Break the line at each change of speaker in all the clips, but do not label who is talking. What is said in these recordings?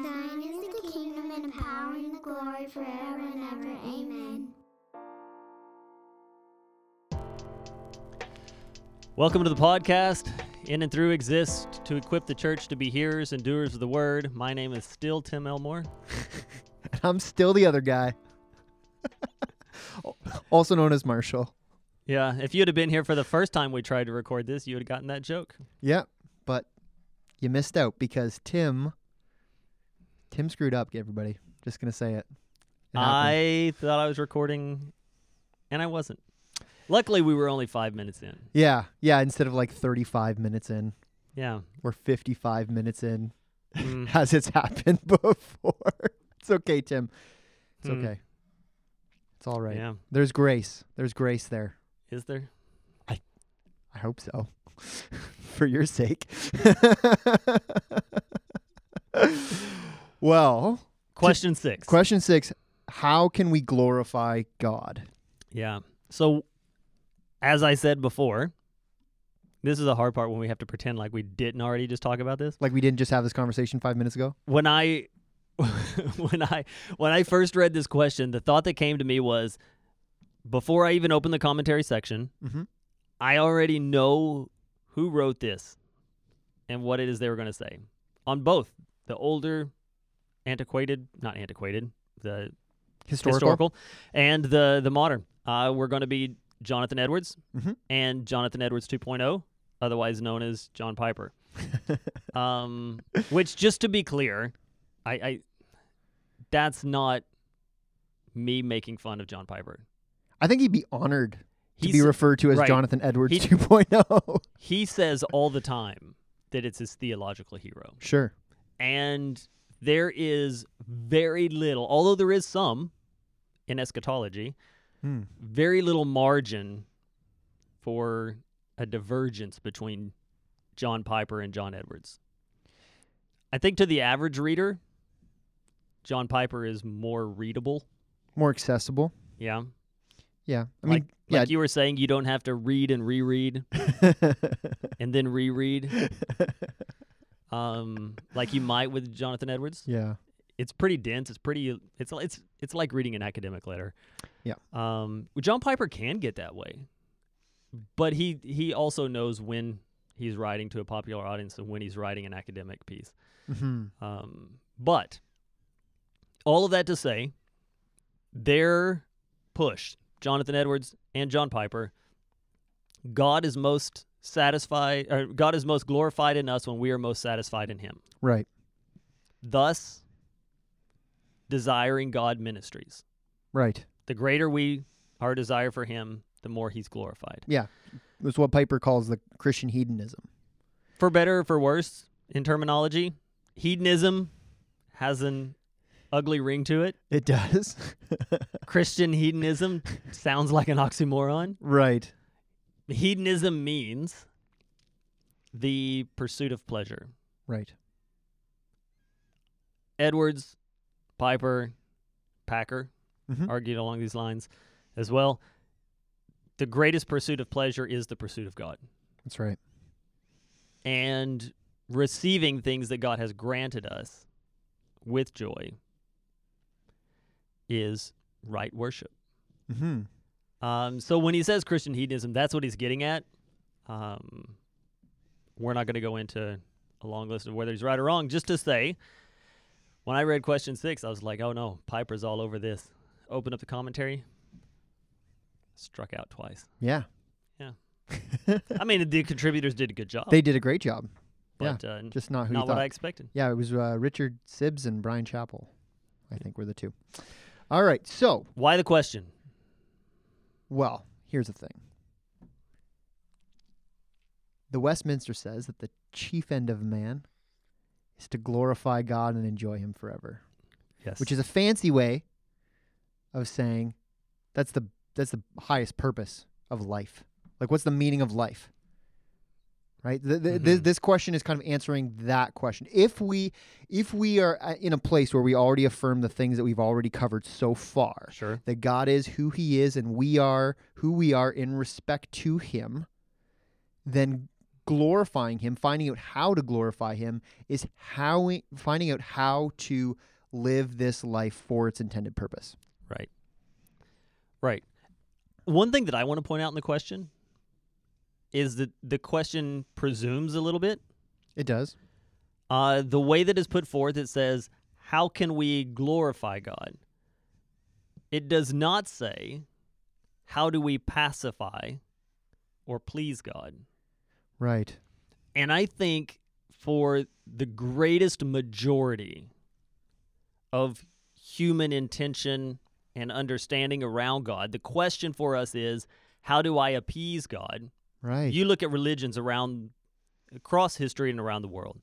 thine is the kingdom and the power and the glory forever and ever. Amen.
Welcome to the podcast. In and through exist to equip the church to be hearers and doers of the word. My name is still Tim Elmore.
I'm still the other guy. also known as Marshall.
Yeah, if you'd have been here for the first time we tried to record this, you would have gotten that joke.
Yeah, but you missed out because Tim Tim screwed up, everybody. Just gonna say it. It.
I thought I was recording, and I wasn't. Luckily, we were only five minutes in.
Yeah, yeah, instead of like 35 minutes in,
Yeah.
we're 55 minutes in
Mm.
as it's happened before. it's okay, Tim. It's
Hmm.
okay. It's all right.
Yeah.
There's grace. There's grace there.
Is there?
I, I hope so. For your sake. Well,
Question six.
question six How can we glorify God?
Yeah. So, as I said before, this is the hard part when we have to pretend like we didn't already just talk about this.
Like we didn't just have this conversation five minutes ago?
When I when I when I first read this question, the thought that came to me was before I even opened the commentary section,
Mm-hmm.
I already know who wrote this and what it is they were going to say on both the older antiquated, not antiquated, the
Historical.
historical, and the the modern. Uh, we're going to be Jonathan Edwards
Mhm.
and Jonathan Edwards 2.0, otherwise known as John Piper. um, which, just to be clear, I, I that's not me making fun of John Piper.
I think he'd be honored to
He's,
be referred to as
right.
Jonathan Edwards
He-
2.0.
he says all the time that it's his theological hero,
sure.
and there is very little, although there is some in eschatology,
Hmm.
very little margin for a divergence between John Piper and John Edwards. I think to the average reader, John Piper is more readable.
More accessible.
Yeah.
Yeah. I
like,
mean, yeah.
like you were saying, you don't have to read and reread and then reread um, like you might with Jonathan Edwards.
yeah.
It's pretty dense. It's pretty. It's it's it's like reading an academic letter.
Yeah.
Um, John Piper can get that way, but he he also knows when he's writing to a popular audience and when he's writing an academic piece.
hmm
Um, but all of that to say, their push, Jonathan Edwards and John Piper, God is most satisfied, or God is most glorified in us when we are most satisfied in Him.
Right.
Thus, desiring God ministries.
Right.
The greater we our desire for Him, the more He's glorified. Yeah.
It's what Piper calls the Christian hedonism.
For better or for worse, in terminology, hedonism has an ugly ring to it.
It does.
Christian hedonism sounds like an oxymoron.
right.
Hedonism means the pursuit of pleasure.
Right.
Edwards, Piper, Packer
Mhm.
argued along these lines as well. The greatest pursuit of pleasure is the pursuit of God.
That's right.
And receiving things that God has granted us with joy is right worship.
hmm
Um, so when he says Christian hedonism, that's what he's getting at. Um, we're not going to go into a long list of whether he's right or wrong. Just to say, when I read question six, I was like, oh no, Piper's all over this. Open up the commentary, struck out twice.
Yeah. Yeah.
I mean, the contributors did a good job,
They did a great job. yeah,
but uh,
Just not who
not what
thought.
I expected.
Yeah, it was uh, Richard Sibbes and Bryan Chapell. I think were the two. All right. So,
Why the question?
Well, here's the thing. The Westminster says that the chief end of man is to glorify God and enjoy him forever.
Yes.
which is a fancy way of saying that's the that's the highest purpose of life. Like, what's the meaning of life? Right. The, the, thi-
Mhm.
this question is kind of answering that question. If we if we are uh, in a place where we already affirm the things that we've already covered so far,
sure.
that God is who He is and we are who we are in respect to Him, then glorifying him, finding out how to glorify him is how we, finding out how to live this life for its intended purpose.
Right. Right. One thing that I want to point out in the question is that the question presumes a little bit.
It does.
Uh, the way that is put forth, it says, How can we glorify God? It does not say, How do we pacify or please God?
Right.
And I think for the greatest majority of human intention and understanding around God, the question for us is how do I appease God?
Right.
You look at religions around across history and around the world,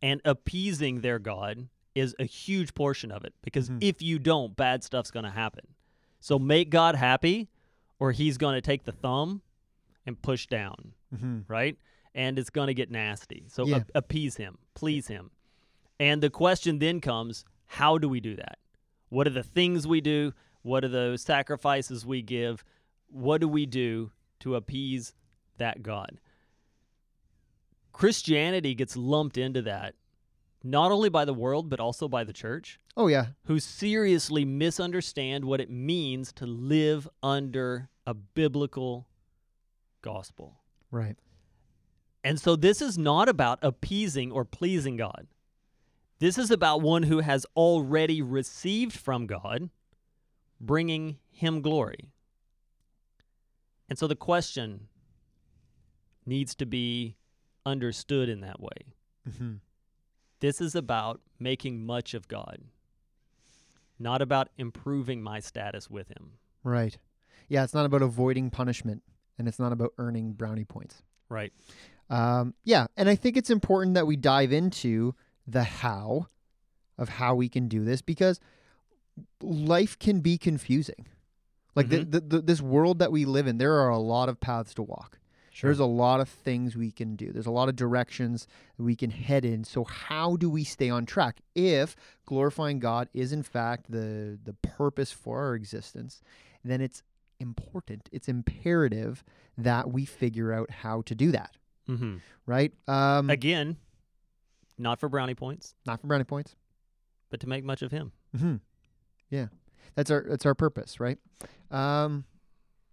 and appeasing their God is a huge portion of it because
Mhm.
if you don't, bad stuff's going to happen. So make God happy, or He's going to take the thumb and push down
hmm
right? And it's going to get nasty. So
Yeah.
ap- appease him, please him. And the question then comes how do we do that? What are the things we do? What are the sacrifices we give? What do we do to appease that God? Christianity gets lumped into that not only by the world, but also by the church,
Oh yeah.
who seriously misunderstand what it means to live under a biblical gospel.
Right.
And so this is not about appeasing or pleasing God. This is about one who has already received from God, bringing him glory. And so the question needs to be understood in that way.
hmm
This is about making much of God, not about improving my status with him.
Right. Yeah, it's not about avoiding punishment and it's not about earning brownie points.
Right.
Um, yeah, and I think it's important that we dive into the how of how we can do this because life can be confusing. Like the,
Mhm.
the, the, this world that we live in, there are a lot of paths to walk. There's a lot of things we can do. There's a lot of directions we can head in. So how do we stay on track if glorifying God is in fact the the purpose for our existence? Then it's important. It's imperative that we figure out how to do that,
Mm-hmm.
right? Um,
Again, not for brownie points,
not for brownie points.
but to make much of him.
Mm-hmm. Yeah, that's our that's our purpose, right? Um,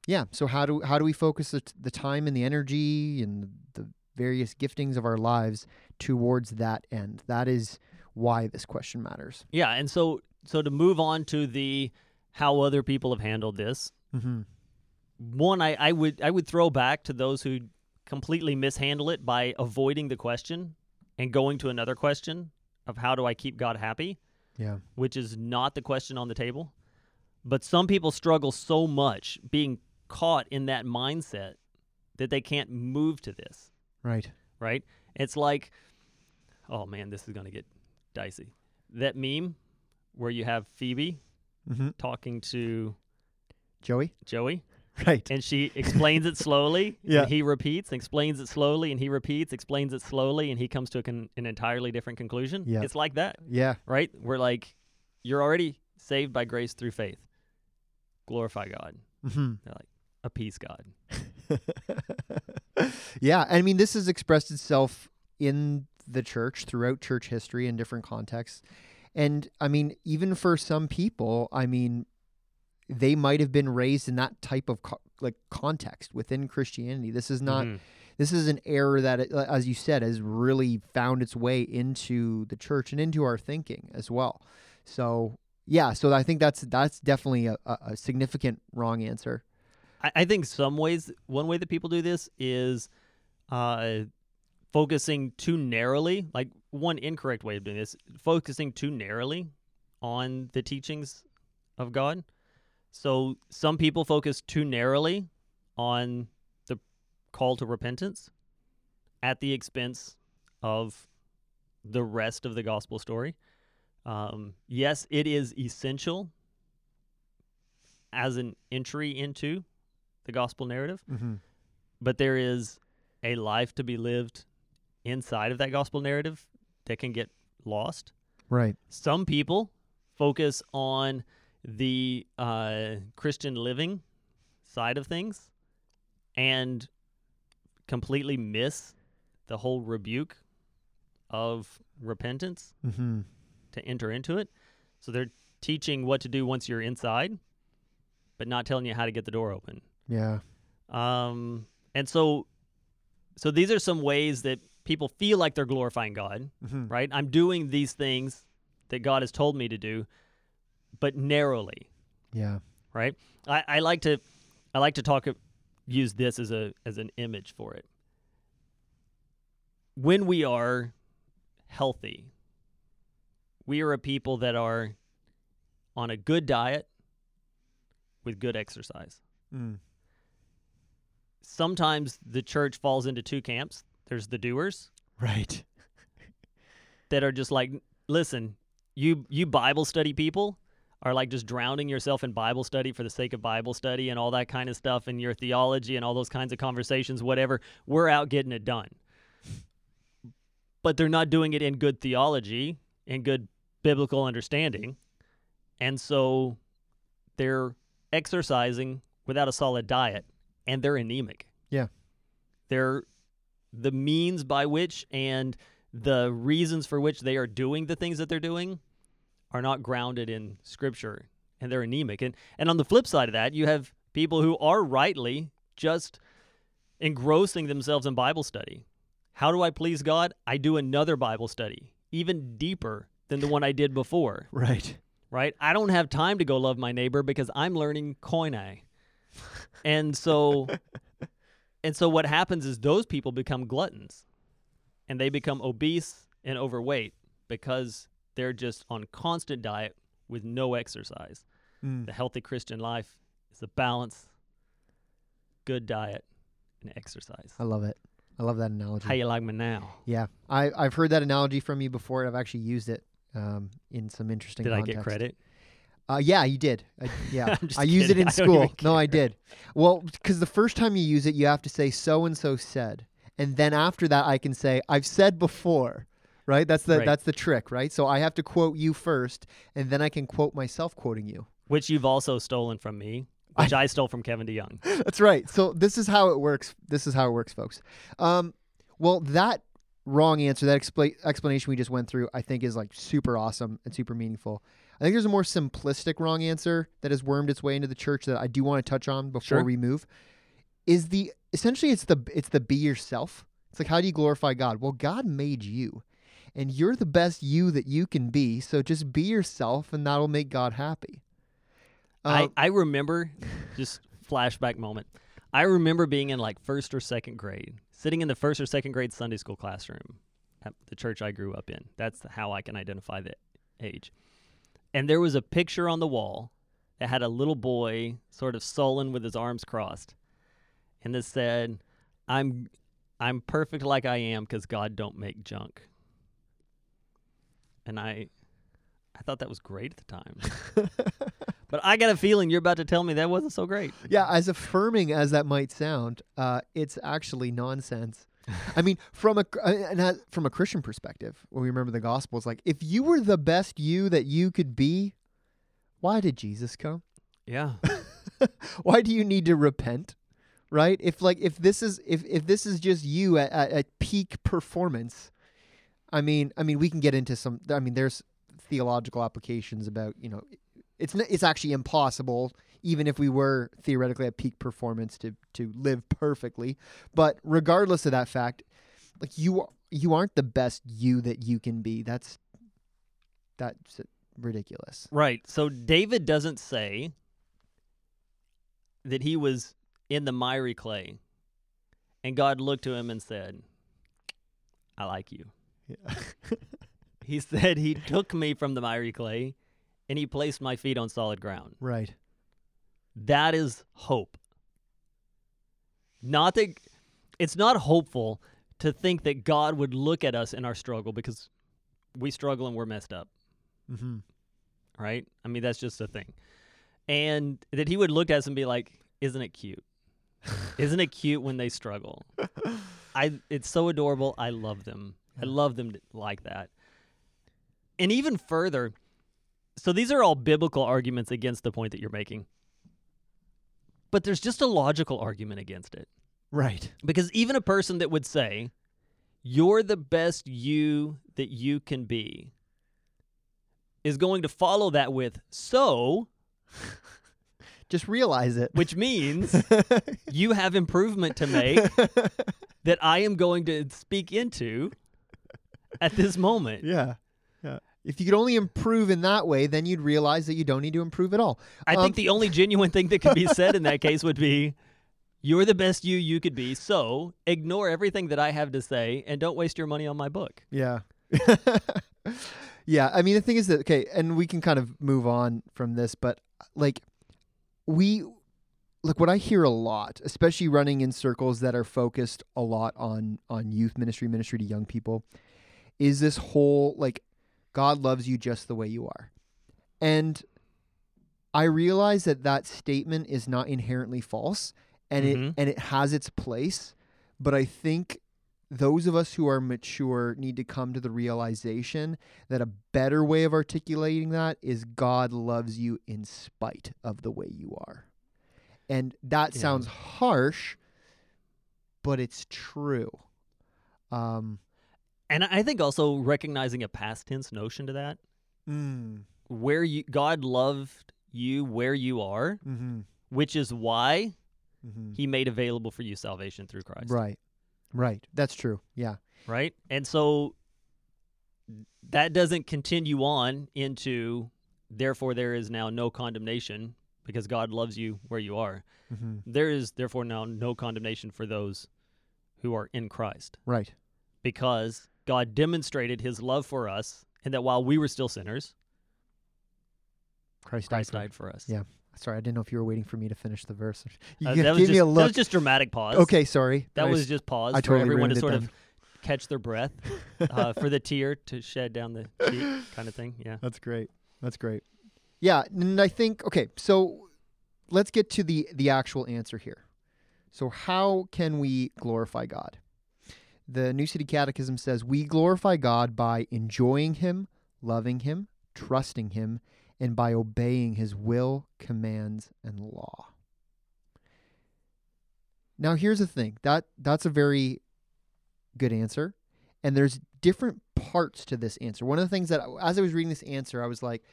yeah. So how do how do we focus the, t- the time and the energy and the various giftings of our lives towards that end? That is why this question matters.
Yeah, and so so to move on to the how other people have handled this.
Mm-hmm.
One, I, I would I would throw back to those who completely mishandle it by avoiding the question and going to another question of how do I keep God happy,
Yeah.
which is not the question on the table. But some people struggle so much being caught in that mindset that they can't move to this.
Right.
right? It's like, oh man, this is going to get dicey. That meme where you have Phoebe
Mm-hmm.
talking to
Joey.
Joey
Right.
and she explains it slowly
Yeah.
and he repeats, explains it slowly and he repeats, explains it slowly and he comes to a con- an entirely different conclusion.
Yeah.
It's like that,
Yeah.
right? We're like, you're already saved by grace through faith. Glorify God.
Mm-hmm.
They're like, appease God.
yeah, I mean, this has expressed itself in the church throughout church history in different contexts. And I mean, even for some people, I mean, they might have been raised in that type of co- like context within Christianity. This is not.
Mhm.
This is an error that, as you said, has really found its way into the church and into our thinking as well. So yeah, so I think that's that's definitely a, a, a significant wrong answer.
I, I think some ways, one way that people do this is uh, focusing too narrowly. Like one incorrect way of doing this, focusing too narrowly on the teachings of God. So some people focus too narrowly on the call to repentance at the expense of the rest of the gospel story. Um, yes, it is essential as an entry into the gospel narrative,
Mm-hmm.
but there is a life to be lived inside of that gospel narrative that can get lost.
Right.
Some people focus on the uh, Christian living side of things and completely miss the whole rebuke of repentance
Mm-hmm.
to enter into it. So they're teaching what to do once you're inside, but not telling you how to get the door open.
Yeah.
Um, and so, so these are some ways that people feel like they're glorifying God,
Mm-hmm.
right? I'm doing these things that God has told me to do, but narrowly,
Yeah.
right? I, I like to, I like to talk, use this as a as an image for it. When we are healthy, we are a people that are on a good diet with good exercise.
Mm.
Sometimes the church falls into two camps. There's the doers
Right.
that are just like, listen, you you Bible study people are like just drowning yourself in Bible study for the sake of Bible study and all that kind of stuff and your theology and all those kinds of conversations, whatever. We're out getting it done. But they're not doing it in good theology and good biblical understanding. And so they're exercising without a solid diet and they're anemic.
Yeah.
They're the means by which and the reasons for which they are doing the things that they're doing are not grounded in scripture and they're anemic. And and on the flip side of that, you have people who are rightly just engrossing themselves in Bible study. How do I please God? I do another Bible study, even deeper than the one I did before,
Right.
right? I don't have time to go love my neighbor because I'm learning koine. And so and so what happens is those people become gluttons and they become obese and overweight because they're just on constant diet with no exercise.
Mm.
The healthy Christian life is a balance, good diet, and exercise.
I love it. I love that analogy.
How you like me now?
Yeah, I I've heard that analogy from you before, and I've actually used it um, in some interesting.
Did I get credit?
Uh, yeah, you did. I, yeah, I use it
kidding.
in
I
school. No, I did. Well, because the first time you use it, you have to say so and so said, and then after that, I can say I've said before. Right. That's the
Right.
that's the trick. Right. So I have to quote you first, and then I can quote myself quoting you.
Which you've also stolen from me, which I, stole from Kevin DeYoung.
That's right. So this is how it works. This is how it works, folks. Um, well, that wrong answer, that expla- explanation we just went through, I think is like super awesome and super meaningful. I think there's a more simplistic wrong answer that has wormed its way into the church that I do want to touch on before
Sure.
we move. Is the essentially it's the it's the be yourself. It's like how do you glorify God? Well, God made you. And you're the best you that you can be. So just be yourself and that'll make God happy.
I,
Um,
I remember, just flashback moment. I remember being in like first or second grade, sitting in the first or second grade Sunday school classroom at the church I grew up in. That's how I can identify the age. And there was a picture on the wall that had a little boy sort of sullen with his arms crossed. And this said, I'm I'm perfect like I am cuz God don't make junk. And I I thought that was great at the time. But I got a feeling you're about to tell me that wasn't so great.
Yeah, as affirming as that might sound, uh, it's actually nonsense. I mean, from a uh, and from a Christian perspective, when we remember the gospel, it's like if you were the best you that you could be, why did Jesus come?
Yeah.
why do you need to repent? Right? If like if this is if if this is just you at, at, at peak performance, I mean, I mean, we can get into some. I mean, there's theological applications about you know, it's it's actually impossible even if we were theoretically at peak performance to to live perfectly. But regardless of that fact, like you you aren't the best you that you can be. That's that's ridiculous.
Right. So David doesn't say that he was in the miry clay and God looked to him and said, I like you.
Yeah.
He said he took me from the miry clay and he placed my feet on solid ground.
right.
That is hope. Not that it's not hopeful to think that God would look at us in our struggle because we struggle and we're messed up,
Mm-hmm.
right? I mean, that's just a thing. And that he would look at us and be like, "Isn't it cute? Isn't it cute when they struggle? I it's so adorable. I love them. I love them like that." And even further, so these are all biblical arguments against the point that you're making. But there's just a logical argument against it.
Right.
Because even a person that would say, you're the best you that you can be is going to follow that with so,
Just realize it.
which means you have improvement to make that I am going to speak into at this moment.
yeah. Yeah. If you could only improve in that way, then you'd realize that you don't need to improve at all.
I
Um,
think the only genuine thing that could be said in that case would be you're the best you you could be. So ignore everything that I have to say and don't waste your money on my book.
Yeah. yeah. I mean, the thing is that, okay, and we can kind of move on from this, but like, we, like, what I hear a lot, especially running in circles that are focused a lot on, on youth ministry, ministry to young people, is this whole, like, God loves you just the way you are. And I realize that that statement is not inherently false and
Mhm.
it, and it has its place, but I think those of us who are mature need to come to the realization that a better way of articulating that is God loves you in spite of the way you are. And that
Yeah.
sounds harsh, but it's true. Um,
And I think also recognizing a past tense notion to that,
mm,
where you God loved you where you are,
hmm
which is why
hmm
he made available for you salvation through Christ.
Right. Right. That's true. Yeah.
Right? And so that doesn't continue on into therefore there is now no condemnation because God loves you where you are.
hmm
There is therefore now no condemnation for those who are in Christ
Right.
because God demonstrated his love for us and that while we were still sinners,
Christ,
Christ
died.
died for us.
Yeah. Sorry, I didn't know if you were waiting for me to finish the verse. You
Uh, that was
gave
just,
me a
That was just dramatic pause.
okay, sorry.
That
I
was just pause
I
for
totally
everyone to sort
then.
of catch their breath, uh, for the tear to shed down the cheek, kind of thing. Yeah.
That's great. That's great. Yeah, and I think okay, so let's get to the the actual answer here. So how can we glorify God? The New City Catechism says we glorify God by enjoying him, loving him, trusting him, and by obeying his will, commands, and law. Now here's the thing. That that's a very good answer. And there's different parts to this answer. One of the things that as I was reading this answer, I was like,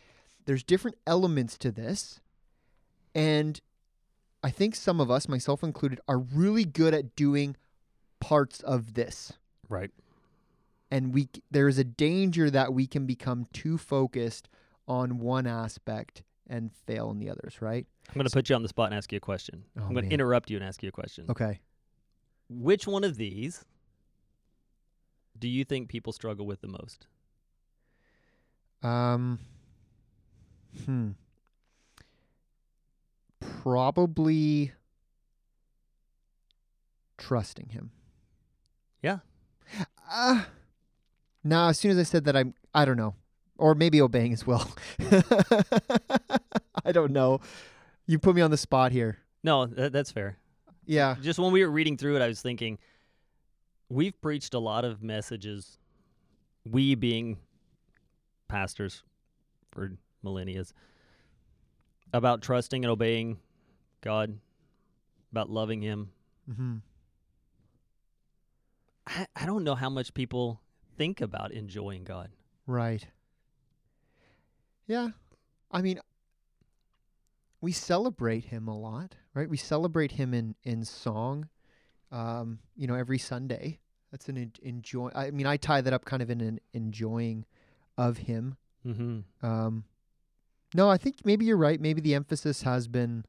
there's different elements to this. And I think some of us, myself included, are really good at doing parts of this.
Right.
And we there's a danger that we can become too focused on one aspect and fail in the others, right?
I'm going to put you on the spot and ask you a question.
Oh,
I'm going to interrupt you and ask you a question.
Okay.
Which one of these do you think people struggle with the most?
Um hmm. Probably trusting him. Uh, no, as soon as I said that I'm I don't know. Or maybe obeying as well. I don't know. You put me on the spot here.
No, that, that's fair.
Yeah.
Just when we were reading through it, I was thinking we've preached a lot of messages, we being pastors for millennia, about trusting and obeying God, about loving Him.
Mm-hmm.
I, I don't know how much people think about enjoying God.
Right. Yeah. I mean, we celebrate him a lot, right? We celebrate him in in song, um, you know, every Sunday. That's an en- enjoy. I mean, I tie that up kind of in an enjoying of him.
Mm-hmm.
Um, no, I think maybe you're right. Maybe the emphasis has been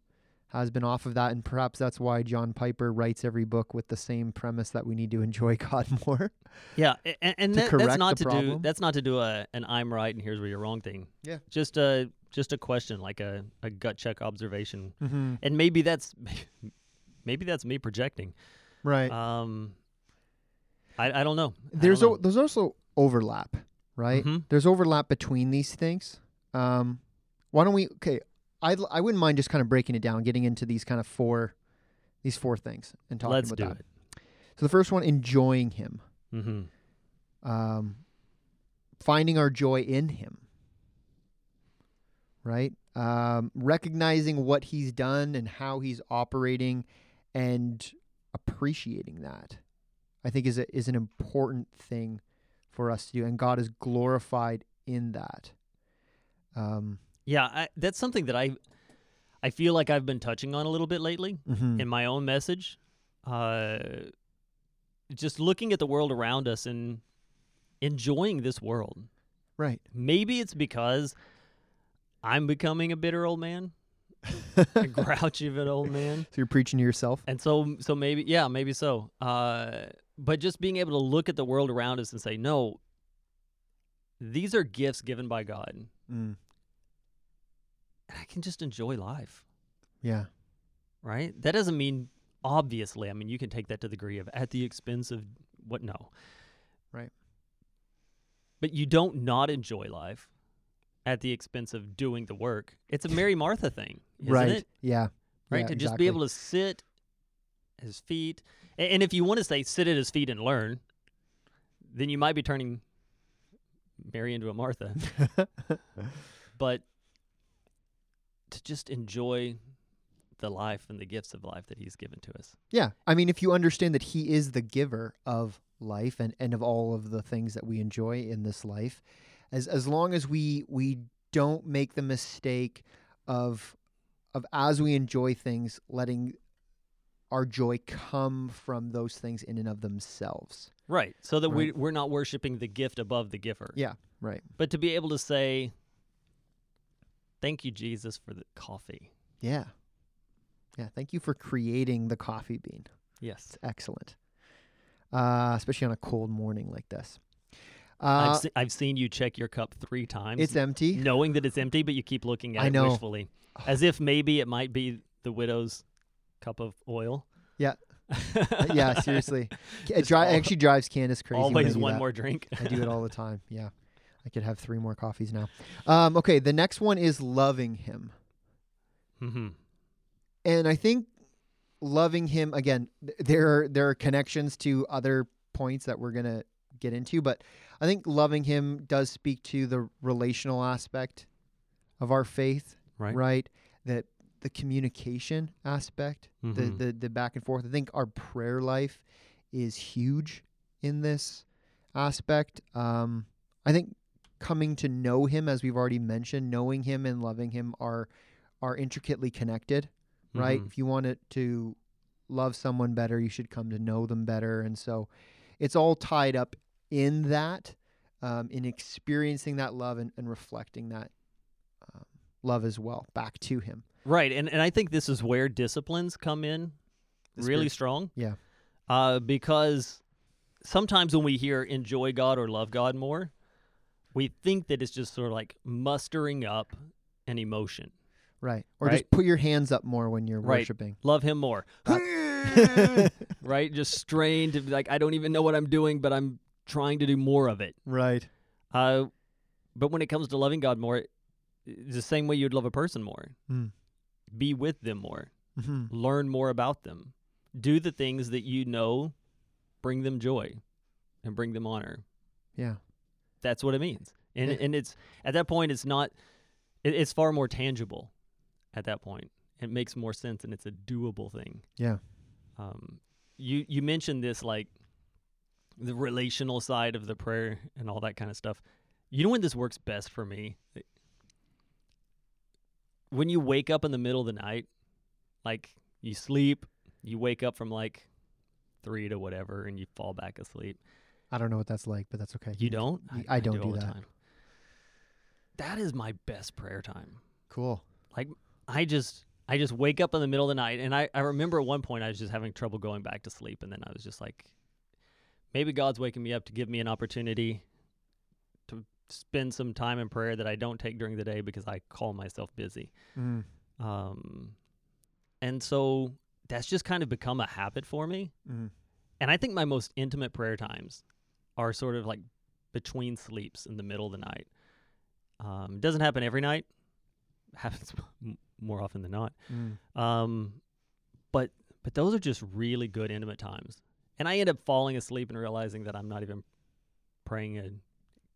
has been off of that, and perhaps that's why John Piper writes every book with the same premise that we need to enjoy God more.
Yeah, and, and that, that's not to do that's not to do a an I'm right and here's where you're wrong thing.
Yeah.
just a just a question, like a, a gut check observation,
Mm-hmm.
and maybe that's maybe that's me projecting.
Right.
Um, I I don't know. I
there's
don't
o- there's also overlap, right?
Mhm.
There's overlap between these things. Um, why don't we? Okay, I I wouldn't mind just kind of breaking it down, getting into these kind of four, these four things, and talking
Let's
about
do
that.
it.
So the first one, enjoying Him,
Mm-hmm.
um, finding our joy in Him, right? Um, recognizing what He's done and how He's operating, and appreciating that. I think is a, is an important thing for us to do, and God is glorified in that. Um,
Yeah, I, that's something that I I feel like I've been touching on a little bit lately
mhm.
in my own message. Uh, just looking at the world around us and enjoying this world.
right.
Maybe it's because I'm becoming a bitter old man, a grouchy of an old man.
So you're preaching to yourself.
And so, so maybe, yeah, maybe so. Uh, but just being able to look at the world around us and say, no, these are gifts given by God,
Mm.
And I can just enjoy life,
Yeah.
right? That doesn't mean, obviously, I mean, you can take that to the degree of at the expense of what? No,
Right.
But you don't not enjoy life at the expense of doing the work. It's a Mary Martha thing, isn't
right.
it?
Yeah.
right?
Yeah,
to just
exactly.
be able to sit at his feet. And if you want to say sit at his feet and learn, then you might be turning Mary into a Martha. but to just enjoy the life and the gifts of life that he's given to us.
Yeah. I mean, if you understand that He is the giver of life and, and of all of the things that we enjoy in this life, as as long as we we don't make the mistake of of as we enjoy things, letting our joy come from those things in and of themselves.
Right. So that we we're not worshiping the gift above the giver.
Yeah. Right.
But to be able to say, Thank you, Jesus, for the coffee.
Yeah. Yeah. Thank you for creating the coffee bean.
Yes.
It's excellent, uh, especially on a cold morning like this. Uh,
I've, se- I've seen you check your cup three times.
it's empty.
knowing that it's empty, but you keep looking at
I
it
know.
wishfully, as if maybe it might be the widow's cup of oil.
Yeah. yeah, seriously. It dri-
al-
actually drives Candace crazy.
Always one
that.
more drink.
I do it all the time. Yeah. I could have three more coffees now. Um, okay, the next one is loving him.
hmm
And I think loving him again, th- there are there are connections to other points that we're gonna get into, but I think loving him does speak to the relational aspect of our faith,
Right.
right? That the communication aspect,
Mhm.
the, the the back and forth. I think our prayer life is huge in this aspect. Um, I think coming to know him, as we've already mentioned, knowing him and loving him are are intricately connected, right?
Mhm.
If you want it to love someone better, you should come to know them better, and so it's all tied up in that, um, in experiencing that love and, and reflecting that um, love as well back to him.
Right, and and I think this is where disciplines come in really
spirit-
strong.
Yeah.
Uh, because sometimes when we hear enjoy God or love God more, we think that it's just sort of like mustering up an emotion.
Right. Or
Right.
just put your hands up more when you're
Right.
worshiping.
Love Him more. right? Just strained to be like I don't even know what I'm doing, but I'm trying to do more of it.
right.
Uh, but when it comes to loving God more, it's the same way you'd love a person more.
Mm.
Be with them more.
hmm
Learn more about them. Do the things that you know bring them joy and bring them honor.
Yeah.
That's what it means. And
Yeah.
and it's at that point it's not it, it's far more tangible at that point. It makes more sense and it's a doable thing.
Yeah.
Um you you mentioned this like the relational side of the prayer and all that kind of stuff. You know when this works best for me? When you wake up in the middle of the night, like you sleep, you wake up from like three to whatever, and you fall back asleep.
I don't know what that's like, but that's okay.
You don't?
I don't
it
do
the
that.
That is my best prayer time.
Cool.
Like I just I just wake up in the middle of the night and I, I remember at one point I was just having trouble going back to sleep and then I was just like maybe God's waking me up to give me an opportunity to spend some time in prayer that I don't take during the day because I call myself busy.
Mm.
Um and so that's just kind of become a habit for me.
Mm.
And I think my most intimate prayer times are sort of like between sleeps in the middle of the night. Um, it doesn't happen every night. Happens more often than not.
Mm.
Um, but but those are just really good intimate times. And I end up falling asleep and realizing that I'm not even praying a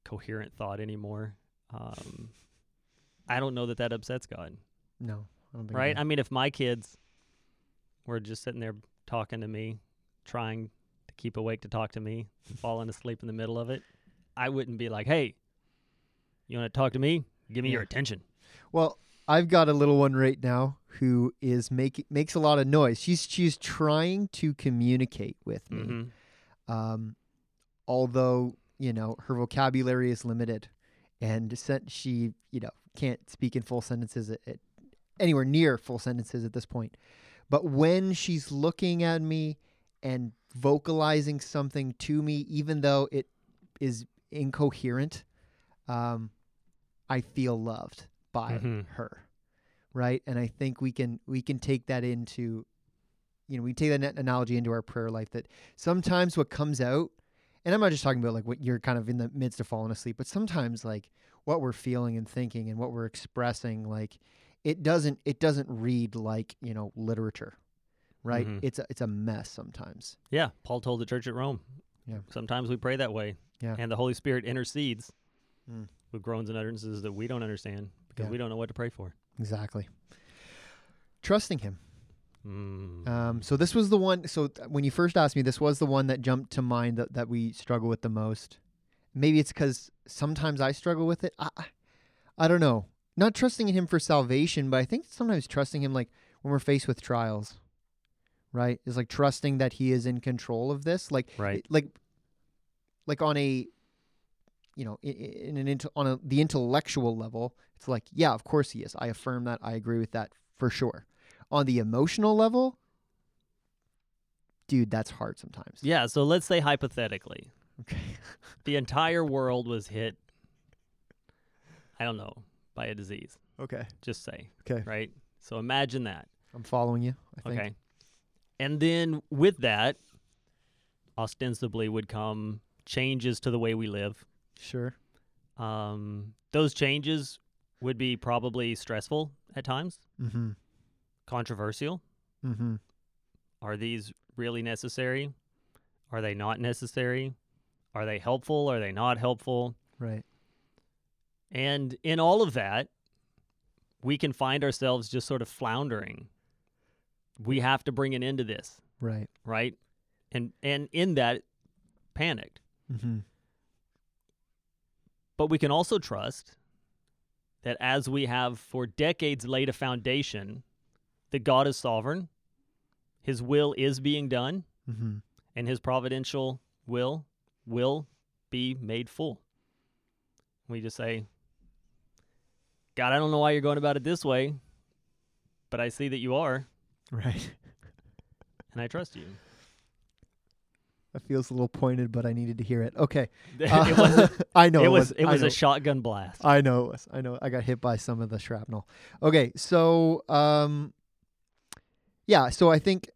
coherent thought anymore. Um, I don't know that that upsets God,
No. I don't think
right?
that-
I mean, if my kids were just sitting there talking to me, trying to keep awake to talk to me, falling asleep in the middle of it, I wouldn't be like, "Hey, you want to talk to me? Give me your attention."
Well, I've got a little one right now who is making makes a lot of noise. She's she's trying to communicate with me.
hmm
Um, although you know her vocabulary is limited, and she you know can't speak in full sentences at, at anywhere near full sentences at this point. But when she's looking at me and vocalizing something to me, even though it is incoherent, um, I feel loved by
Mhm.
her, right? And I think we can we can take that into, you know, we take that analogy into our prayer life. That sometimes what comes out, and I'm not just talking about like what you're kind of in the midst of falling asleep, but sometimes like what we're feeling and thinking and what we're expressing, like it doesn't it doesn't read like you know literature, right?
Mhm.
It's a, it's a mess sometimes.
Yeah, Paul told the church at Rome.
Yeah.
Sometimes we pray that way.
Yeah.
And the Holy Spirit intercedes
Mm.
with groans and utterances that we don't understand because
Yeah.
we don't know what to pray for.
Exactly. Trusting him.
Mm.
Um, so this was the one. So th- when you first asked me, this was the one that jumped to mind that, that we struggle with the most. Maybe it's because sometimes I struggle with it. I, I, I don't know. Not trusting in Him for salvation, but I think sometimes trusting Him, like when we're faced with trials, right? Is like trusting that He is in control of this, like
right.
like like on a you know in an int- on a the intellectual level it's like yeah of course he is i affirm that i agree with that for sure on the emotional level dude that's hard sometimes
Yeah, so let's say hypothetically,
okay
the entire world was hit I don't know, by a disease.
okay
Just say,
okay
right? So imagine that.
i'm following you i think
Okay. And then with that ostensibly would come changes to the way we live.
sure
Um, those changes would be probably stressful at times,
mm-hmm
controversial.
mm-hmm
Are these really necessary? Are they not necessary? Are they helpful? Are they not helpful?
right
And in all of that, we can find ourselves just sort of floundering. We have to bring an end to this,
right
right? And and in that panicked.
mm-hmm
But we can also trust that as we have for decades laid a foundation that God is sovereign, his will is being done,
mm-hmm
and his providential will will be made full. We just say, God, I don't know why you're going about it this way, but I see that you are,
right
and I trust you.
that feels a little pointed but i needed to hear it okay
it was
i know
it was it
I
was
know.
a shotgun blast.
I know it was. I know. I got hit by some of the shrapnel. Okay, so um, yeah. So I think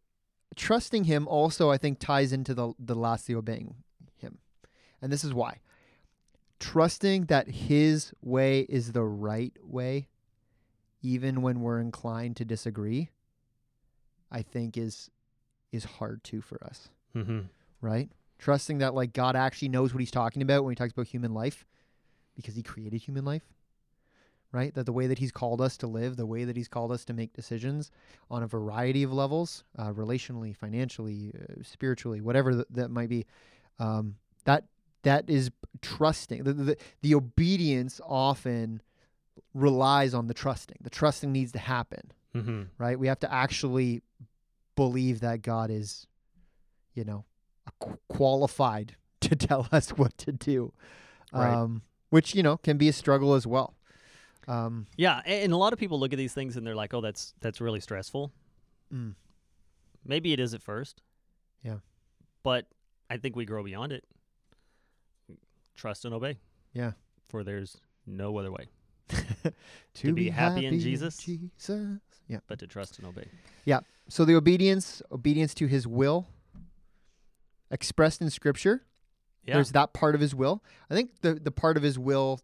trusting him also, I think, ties into the the lastly obeying him, and this is why. Trusting that his way is the right way, even when we're inclined to disagree, I think is is hard too for us
Mm-hmm.
right? Trusting that like God actually knows what he's talking about when he talks about human life because he created human life. Right? That the way that he's called us to live, the way that he's called us to make decisions on a variety of levels, uh, relationally, financially, uh, spiritually, whatever th- that might be, um, that that is trusting. The, the, the obedience often relies on the trusting. The trusting needs to happen
Mm-hmm.
right? We have to actually believe that God is, you know, qualified to tell us what to do,
Right.
um, which you know can be a struggle as well. Um,
Yeah, and a lot of people look at these things and they're like, "Oh, that's that's really stressful."
mm,
Maybe it is at first.
Yeah.
But I think we grow beyond it. Trust and obey.
Yeah.
For there's no other way
to,
be happy in
in
Jesus.
Jesus. Yeah.
but to trust and obey. Yeah.
So the obedience, obedience to His will, expressed in Scripture.
Yeah.
There's that part of His will. I think the the part of His will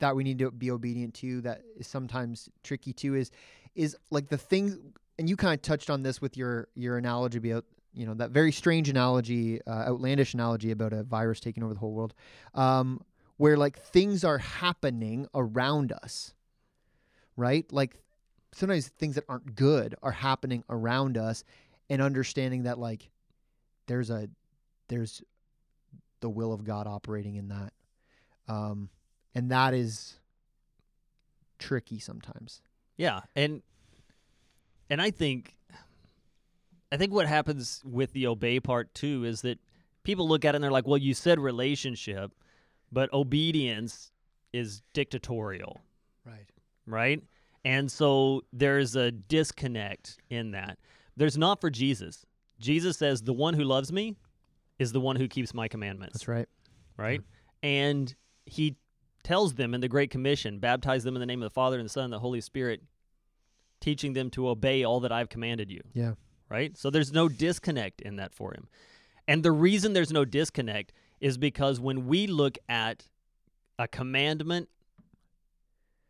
that we need to be obedient to that is sometimes tricky too is is like the thing and you kind of touched on this with your your analogy about you know that very strange analogy uh, outlandish analogy about a virus taking over the whole world um, where like things are happening around us right like sometimes things that aren't good are happening around us and understanding that like there's a there's the will of God operating in that. Um, and that is tricky sometimes.
Yeah, and and I think I think what happens with the obey part too is that people look at it and they're like, "Well, you said relationship, but obedience is dictatorial."
Right.
right? And so there's a disconnect in that. There's not for Jesus. Jesus says, The one who loves me is the one who keeps my commandments,
That's right.
right? And he tells them in the Great Commission, baptize them in the name of the Father and the Son and the Holy Spirit, teaching them to obey all that I've commanded you,
Yeah.
right? So there's no disconnect in that for him. And the reason there's no disconnect is because when we look at a commandment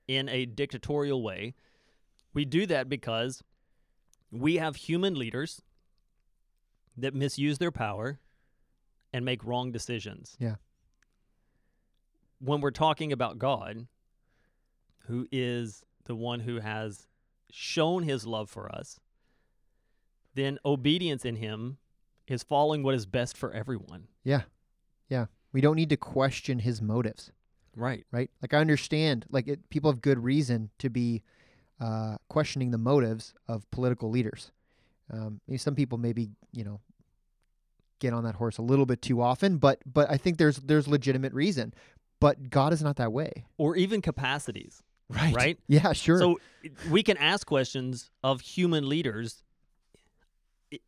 in a dictatorial way, we do that because we have human leaders that misuse their power and make wrong decisions.
Yeah.
When we're talking about God, who is the one who has shown his love for us, then obedience in him is following what is best for everyone.
Yeah. Yeah. We don't need to question his motives,
Right.
right? Like I understand, like it, people have good reason to be uh, questioning the motives of political leaders. Um, some people maybe you know get on that horse a little bit too often, but but I think there's there's legitimate reason. But God is not that way,
Or even capacities.
right?
Right?
Yeah, sure.
So we can ask questions of human leaders.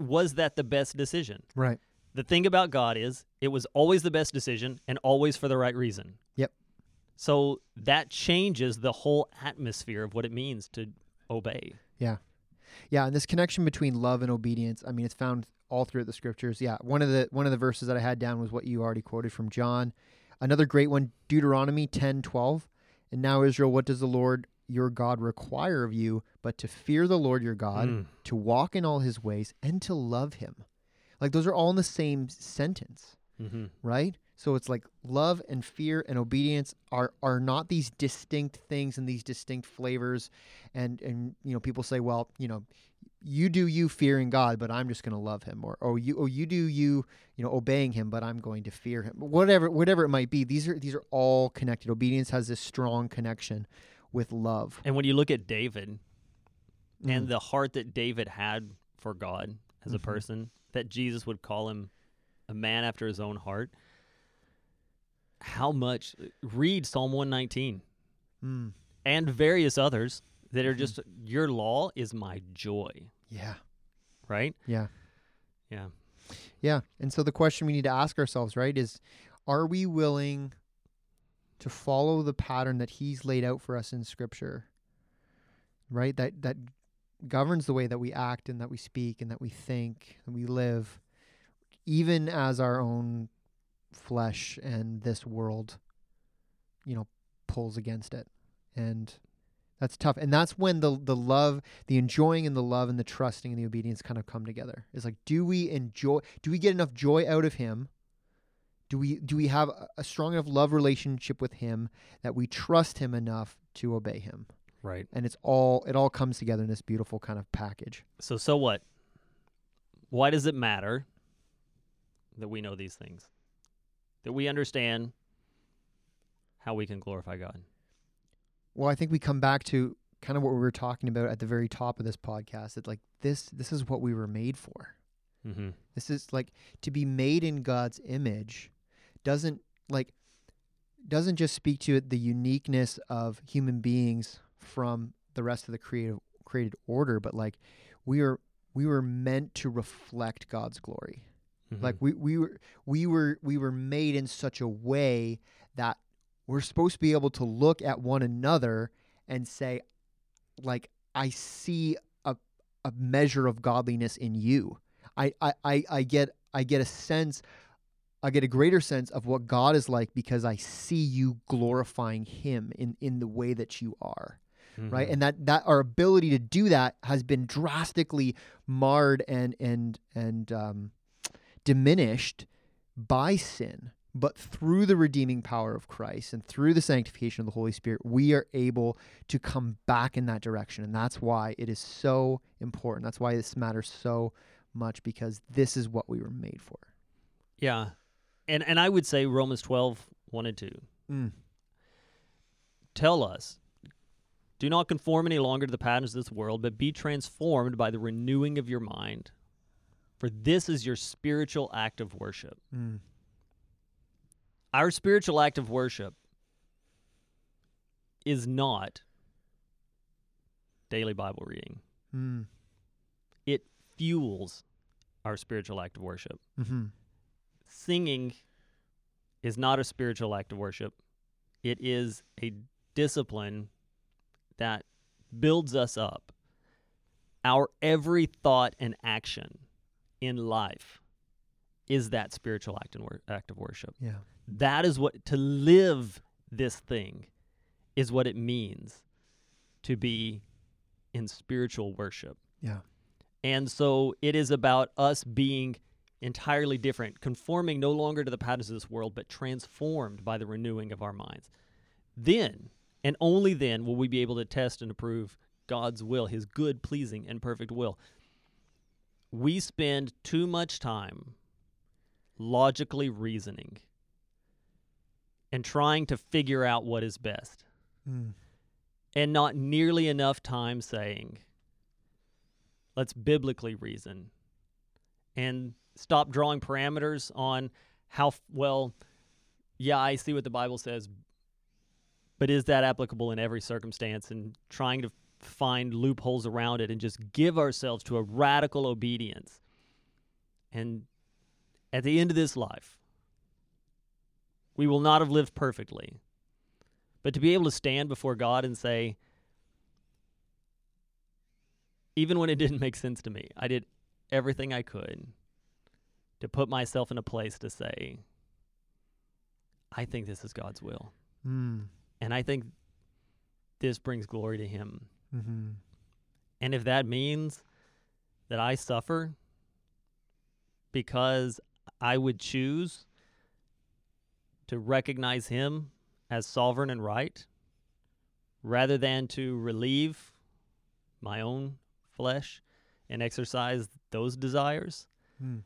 Was that the best decision?
right.
The thing about God is it was always the best decision and always for the right reason.
Yep.
So that changes the whole atmosphere of what it means to obey.
Yeah, Yeah, and this connection between love and obedience, I mean, it's found all throughout the scriptures. Yeah, one of the one of the verses that I had down was what you already quoted from John. Another great one, Deuteronomy ten twelve. And now Israel, what does the Lord your God require of you but to fear the Lord your God,
Mm.
to walk in all his ways, and to love him? Like those are all in the same sentence
Mm-hmm.
right? So it's like love and fear and obedience are are not these distinct things and these distinct flavors, and and you know people say, well, you know, you do you fearing God, but I'm just going to love Him, or oh you oh you do you you know obeying Him, but I'm going to fear Him. Whatever whatever it might be, these are these are all connected. Obedience has this strong connection with love.
And when you look at David and
Mm.
the heart that David had for God as a
Mhm.
person, that Jesus would call him a man after his own heart. How much read Psalm 119
Mm.
and various others that are
Mhm.
just your law is my joy,
yeah
right?
yeah
Yeah.
Yeah. And so the question we need to ask ourselves, right, is are we willing to follow the pattern that he's laid out for us in scripture? Right? That that governs the way that we act and that we speak and that we think and we live even as our own flesh and this world you know pulls against it. And that's tough. And that's when the the love, the enjoying and the love and the trusting and the obedience kind of come together. It's like, do we enjoy do we get enough joy out of him? Do we do we have a- a strong enough love relationship with him that we trust him enough to obey him?
Right.
And it's all it all comes together in this beautiful kind of package.
So so what? Why does it matter that we know these things? That we understand how we can glorify God.
Well, I think we come back to kind of what we were talking about at the very top of this podcast. That like this this is what we were made for.
Mm-hmm.
This is like to be made in God's image doesn't like doesn't just speak to the uniqueness of human beings from the rest of the creative created order, but like we are we were meant to reflect God's glory. Like we, we were we were we were made in such a way that we're supposed to be able to look at one another and say, like, I see a a measure of godliness in you. I, I, I, I get I get a sense I get a greater sense of what God is like because I see you glorifying him in, in the way that you are right? And that that our ability to do that has been drastically marred and and and um, diminished by sin but through the redeeming power of Christ and through the sanctification of the Holy Spirit we are able to come back in that direction and that's why it is so important that's why this matters so much because this is what we were made for
Yeah. And and I would say Romans 12, 1 and 2.
Mm.
Tell us, do not conform any longer to the patterns of this world, but be transformed by the renewing of your mind. For this is your spiritual act of worship.
Mm.
Our spiritual act of worship is not daily Bible reading.
Mm.
It fuels our spiritual act of worship.
Mm-hmm.
Singing is not a spiritual act of worship. It is a discipline that builds us up. Our every thought and action in life is that spiritual act and wor- act of worship.
Yeah.
That is what to live this thing is what it means to be in spiritual worship.
Yeah.
And so it is about us being entirely different, conforming no longer to the patterns of this world, but transformed by the renewing of our minds. Then, and only then, will we be able to test and approve God's will, His good, pleasing, and perfect will. We spend too much time logically reasoning and trying to figure out what is best,
Mm.
and not nearly enough time saying, let's biblically reason and stop drawing parameters on how well yeah i see what the bible says but is that applicable in every circumstance and trying to find loopholes around it and just give ourselves to a radical obedience and at the end of this life we will not have lived perfectly but to be able to stand before god and say even when it didn't make sense to me, I did everything I could to put myself in a place to say, I think this is God's will.
Mm.
And I think this brings glory to Him.
Mm-hmm.
And if that means that I suffer because I would choose to recognize Him as sovereign and right rather than to relieve my own flesh and exercise those desires,
Mm.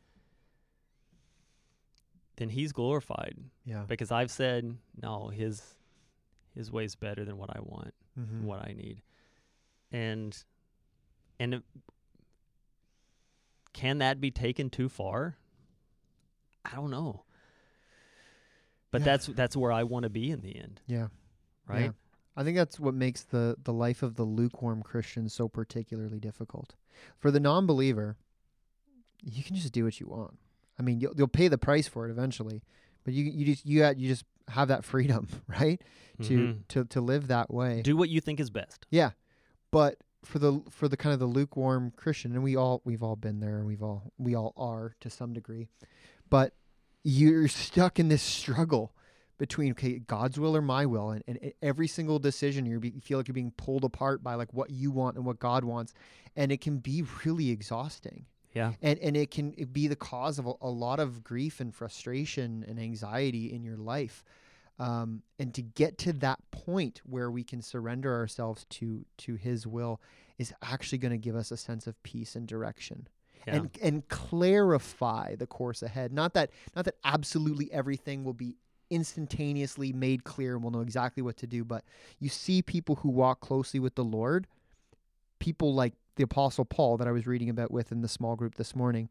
then He's glorified
Yeah.
because I've said, no, His His way's better than what I want.
Mm-hmm.
what I need. And and it- can that be taken too far? I don't know. But
Yeah.
that's that's where I want to be in the end,
Yeah.
right?
Yeah. I think that's what makes the the life of the lukewarm Christian so particularly difficult. For the non-believer, you can just do what you want. I mean, you'll, you'll pay the price for it eventually, but you you just you got you just have that freedom, right? To
Mhm.
to to live that way.
do what you think is best.
Yeah. But for the for the kind of the lukewarm Christian, and we all we've all been there and we've all we all are to some degree. But you're stuck in this struggle between okay, God's will or my will, and, and every single decision you're be, you feel like you're being pulled apart by like what you want and what God wants, and it can be really exhausting
Yeah.
and and it can it be the cause of a, a lot of grief and frustration and anxiety in your life um, and to get to that point where we can surrender ourselves to to his will is actually going to give us a sense of peace and direction
Yeah.
and and clarify the course ahead not that not that absolutely everything will be instantaneously made clear and we'll know exactly what to do but you see people who walk closely with the lord people like the apostle paul that i was reading about with in the small group this morning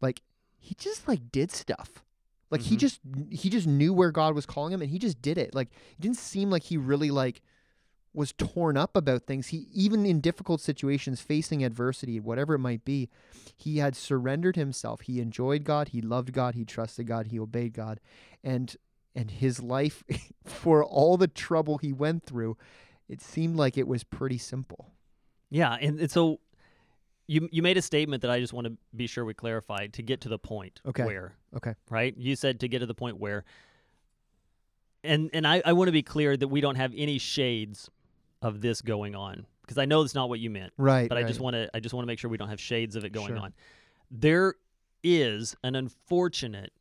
like he just like did stuff like he
Mhm.
just he just knew where god was calling him and he just did it. Like it didn't seem like he really like was torn up about things. He even in difficult situations facing adversity whatever it might be he had surrendered himself. He enjoyed god. He loved god. He trusted god. He obeyed god. And and his life for all the trouble he went through it seemed like it was pretty simple.
Yeah, and, and so you you made a statement that I just want to be sure we clarify to get to the point
Okay.
where
okay
right? You said to get to the point where, and and I, I want to be clear that we don't have any shades of this going on because I know that's not what you meant,
right
but I just want to I just want to make sure we don't have shades of it going
Sure.
on. There is an unfortunate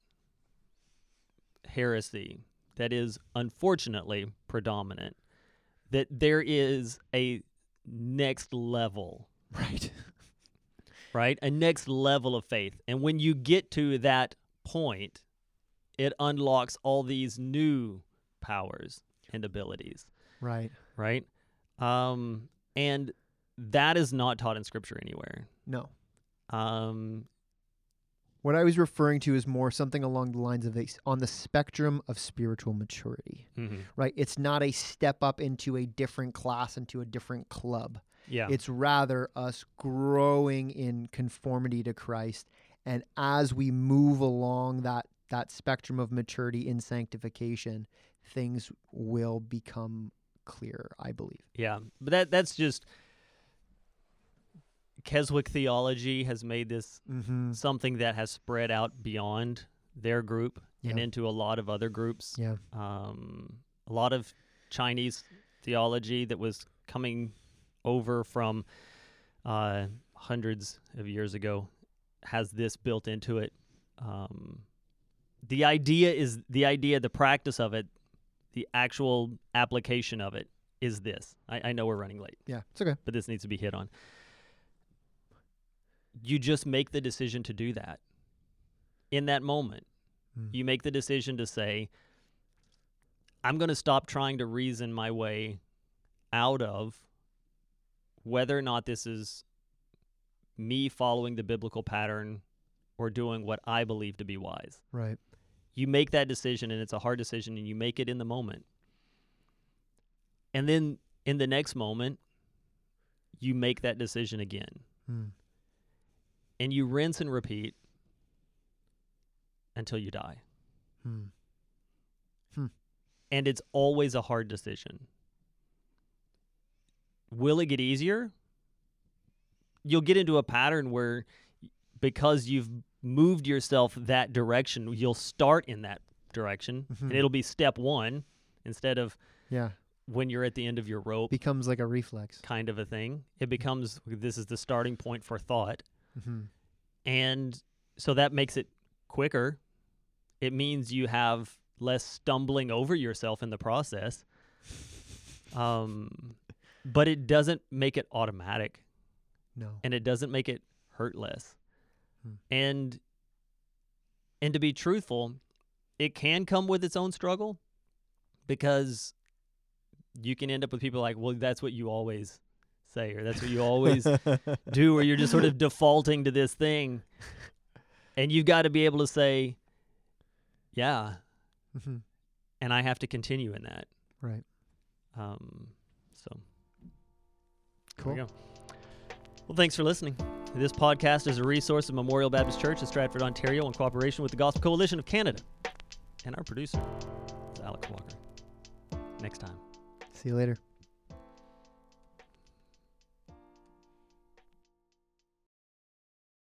heresy that is unfortunately predominant. That there is a next level
right
right? A next level of faith. And when you get to that point, it unlocks all these new powers and abilities,
Right.
right? Um, and that is not taught in scripture anywhere.
No.
Um,
What I was referring to is more something along the lines of a, on the spectrum of spiritual maturity,
mhm.
right? It's not a step up into a different class, into a different club.
Yeah.
It's rather us growing in conformity to Christ. And as we move along that, that spectrum of maturity in sanctification, things will become clearer, I believe.
Yeah, but that that's just Keswick theology has made this
Mm-hmm.
something that has spread out beyond their group and into a lot of other groups.
Yeah.
Um, a lot of Chinese theology that was coming over from uh, hundreds of years ago has this built into it. Um, the idea is the idea, the practice of it, the actual application of it is this. I, I know we're running late
Yeah. It's okay.
but this needs to be hit on. You just make the decision to do that. In that moment,
Mm.
you make the decision to say, I'm going to stop trying to reason my way out of whether or not this is me following the biblical pattern or doing what I believe to be wise
Right.
you make that decision and it's a hard decision and you make it in the moment. And then in the next moment, you make that decision again.
Mm.
And you rinse and repeat until you die.
Mm.
And it's always a hard decision. Will it get easier? You'll get into a pattern where because you've moved yourself that direction, you'll start in that direction and
Mhm.
it'll be step 1 instead of
Yeah.
when you're at the end of your rope
Becomes like a reflex.
kind of a thing. It becomes this is the starting point for thought.
Mm-hmm.
And so that makes it quicker. It means you have less stumbling over yourself in the process. Um, but it doesn't make it automatic
No.
and it doesn't make it hurt less.
Hmm.
And and to be truthful, it can come with its own struggle because you can end up with people like, well, that's what you always say, or that's what you always do, or you're just sort of defaulting to this thing. And you've got to be able to say, yeah,
Mm-hmm.
and I have to continue in that.
Right.
Um, so there we go. Well, thanks for listening. This podcast is a resource of Memorial Baptist Church in Stratford, Ontario, in cooperation with the Gospel Coalition of Canada. And our producer is Alex Walker. Next time.
See you later.